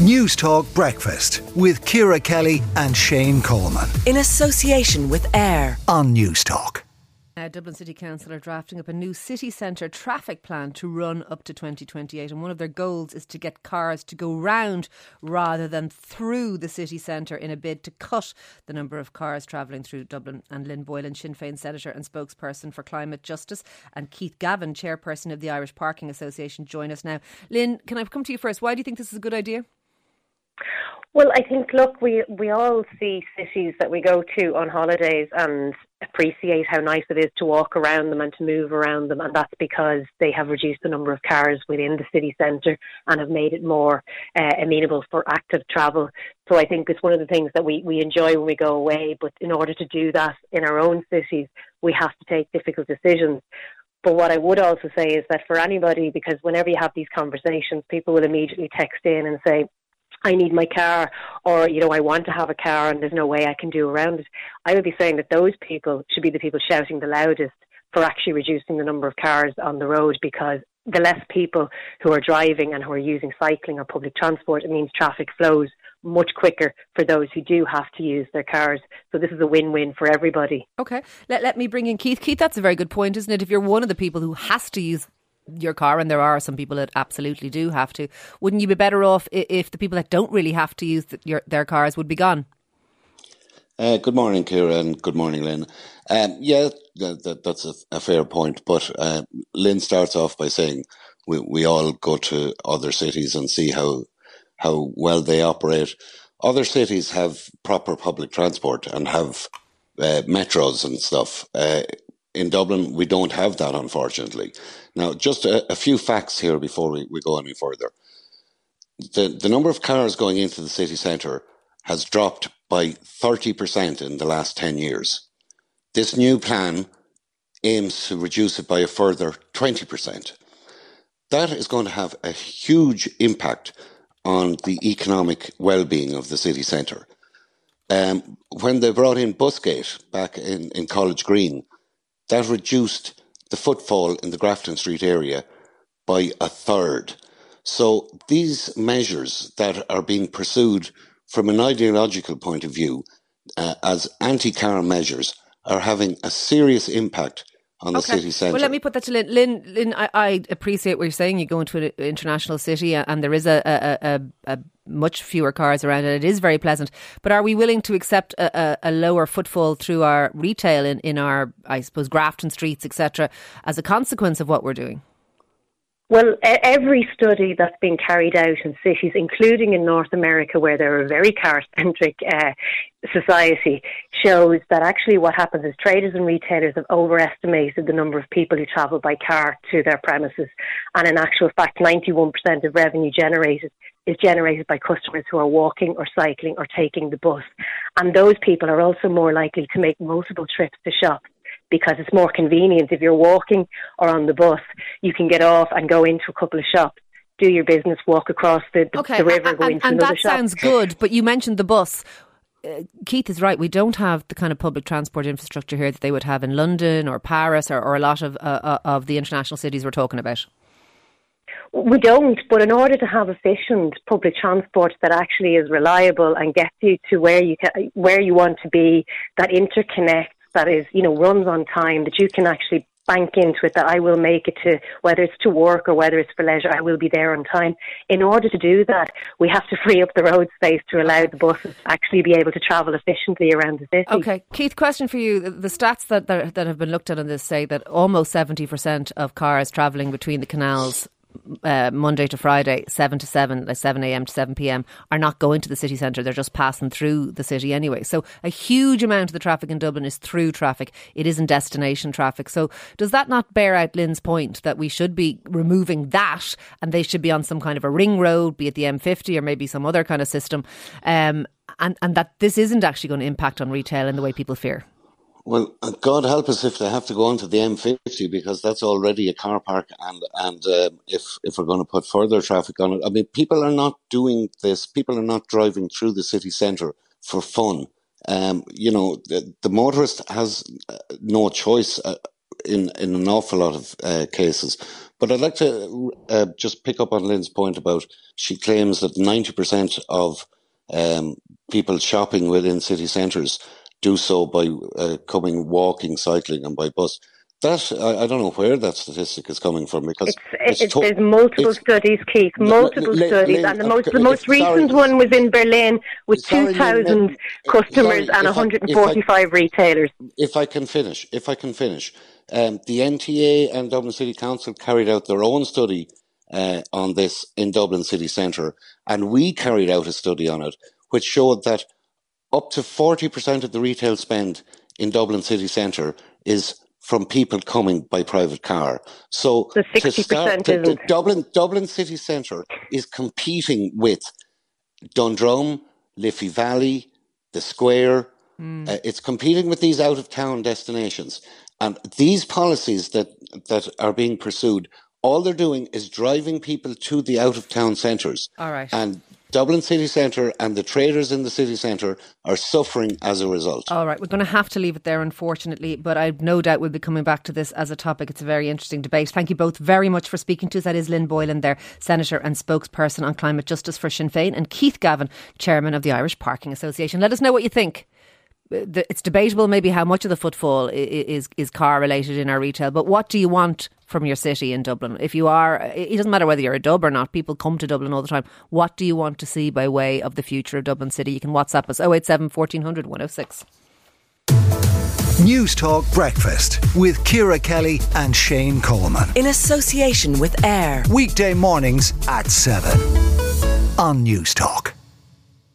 Newstalk Breakfast with Ciara Kelly and Shane Coleman. In association with AIR on Newstalk. Uh, Dublin City Council are drafting up a new city centre traffic plan to run up to 2028, and one of their goals is to get cars to go round rather than through the city centre in a bid to cut the number of cars travelling through Dublin. And Lynn Boylan, Sinn Féin Senator and spokesperson for climate justice, and Keith Gavin, chairperson of the Irish Parking Association, join us now. Lynn, can I come to you first? Why do you think this is a good idea? Well, I think, look, we, we all see cities that we go to on holidays and appreciate how nice it is to walk around them and to move around them. And that's because they have reduced the number of cars within the city centre and have made it more uh, amenable for active travel. So I think it's one of the things that we, we enjoy when we go away. But in order to do that in our own cities, we have to take difficult decisions. But what I would also say is that for anybody, because whenever you have these conversations, people will immediately text in and say, I need my car, or you know, I want to have a car, and there's no way I can do around it. I would be saying that those people should be the people shouting the loudest for actually reducing the number of cars on the road, because the less people who are driving and who are using cycling or public transport, it means traffic flows much quicker for those who do have to use their cars. So this is a win-win for everybody. Okay, let let me bring in Keith. Keith, that's a very good point, isn't it? If you're one of the people who has to use your car, and there are some people that absolutely do have to. Wouldn't you be better off if the people that don't really have to use your, their cars would be gone? Uh, good morning, Ciara, and good morning, Lynn. Um, yeah, that, that, that's a, a, fair point. But uh, Lynn starts off by saying we, we all go to other cities and see how how well they operate. Other cities have proper public transport and have uh, metros and stuff. In Dublin, we don't have that, unfortunately. Now, just a, a few facts here before we, we go any further. The, the number of cars going into the city centre has dropped by 30% in the last 10 years. This new plan aims to reduce it by a further 20%. That is going to have a huge impact on the economic well-being of the city centre. Um, when they brought in Busgate back in, in College Green, that reduced the footfall in the Grafton Street area by a third. So these measures that are being pursued from an ideological point of view uh, as anti-car measures are having a serious impact on the okay. city centre. Well, let me put that to Lynn. Lynn, Lynn I, I, appreciate what you're saying. You go into an international city and there is a, a, a, a much fewer cars around and it is very pleasant. But are we willing to accept a, a, a lower footfall through our retail in, in our, I suppose, Grafton streets, etc., as a consequence of what we're doing? Well, every study that's been carried out in cities, including in North America, where they're a very car centric uh, society, shows that actually what happens is traders and retailers have overestimated the number of people who travel by car to their premises. And in actual fact, 91% of revenue generated is generated by customers who are walking or cycling or taking the bus. And those people are also more likely to make multiple trips to shop because it's more convenient. If you're walking or on the bus, you can get off and go into a couple of shops do your business, walk across the, the, okay. the river, go and, into and another that shop. sounds good, but you mentioned the bus. Uh, Keith is right. We don't have the kind of public transport infrastructure here that they would have in London or Paris or, or a lot of uh, uh of the international cities we're talking about. We don't, but in order to have efficient public transport that actually is reliable and gets you to where you can, where you want to be, that interconnects that is, you know, runs on time, that you can actually bank into it that I will make it to whether it's to work or whether it's for leisure, I will be there on time. In order to do that, we have to free up the road space to allow the buses actually be able to travel efficiently around the city. Okay, Keith, question for you. The stats that, that, that have been looked at on this say that almost 70% of cars travelling between the canals uh, Monday to Friday, 7 to 7, like 7 a.m. to 7 p.m., are not going to the city centre. They're just passing through the city anyway. So a huge amount of the traffic in Dublin is through traffic. It isn't destination traffic. So does that not bear out Lynn's point that we should be removing that and they should be on some kind of a ring road, be it the M50 or maybe some other kind of system, um, and, and that this isn't actually going to impact on retail in the way people fear? Well, uh, God help us if they have to go onto the M50 because that's already a car park, and and uh, if if we're going to put further traffic on it, I mean, people are not doing this. People are not driving through the city centre for fun. Um, you know, the, the motorist has uh, no choice. Uh, in, in an awful lot of uh, cases. But I'd like to uh, just pick up on Lynn's point about she claims that 90% of um, people shopping within city centres do so by uh, coming walking, cycling, and by bus. That I, I, don't know where that statistic is coming from because it's, it's, to- there's multiple studies, Keith, multiple studies, and the most the most recent one was in Berlin with two thousand customers sorry, and 145 I, retailers. If I can finish, if I can finish, um, the NTA and Dublin City Council carried out their own study uh, on this in Dublin city centre, and we carried out a study on it, which showed that up to forty percent of the retail spend in Dublin city centre is from people coming by private car. So the 60% to start, the, the Dublin Dublin city centre is competing with Dundrum, Liffey Valley, the Square. Mm. Uh, it's competing with these out of town destinations, and these policies that that are being pursued. All they're doing is driving people to the out of town centres. All right. And Dublin city centre and the traders in the city centre are suffering as a result. All right, we're going to have to leave it there, unfortunately, but I've no doubt we'll be coming back to this as a topic. It's a very interesting debate. Thank you both very much for speaking to us. That is Lynn Boylan, there, Senator and spokesperson on climate justice for Sinn Féin, and Keith Gavin, Chairman of the Irish Parking Association. Let us know what you think it's debatable maybe how much of the footfall is is car related in our retail, but what do you want from your city in Dublin? If you are, it doesn't matter whether you're a dub or not. People come to Dublin all the time. What do you want to see by way of the future of Dublin City? You can WhatsApp us 087 1400 106. Newstalk Breakfast with Ciara Kelly and Shane Coleman. In association with AIR. Weekday mornings at 7 on Newstalk.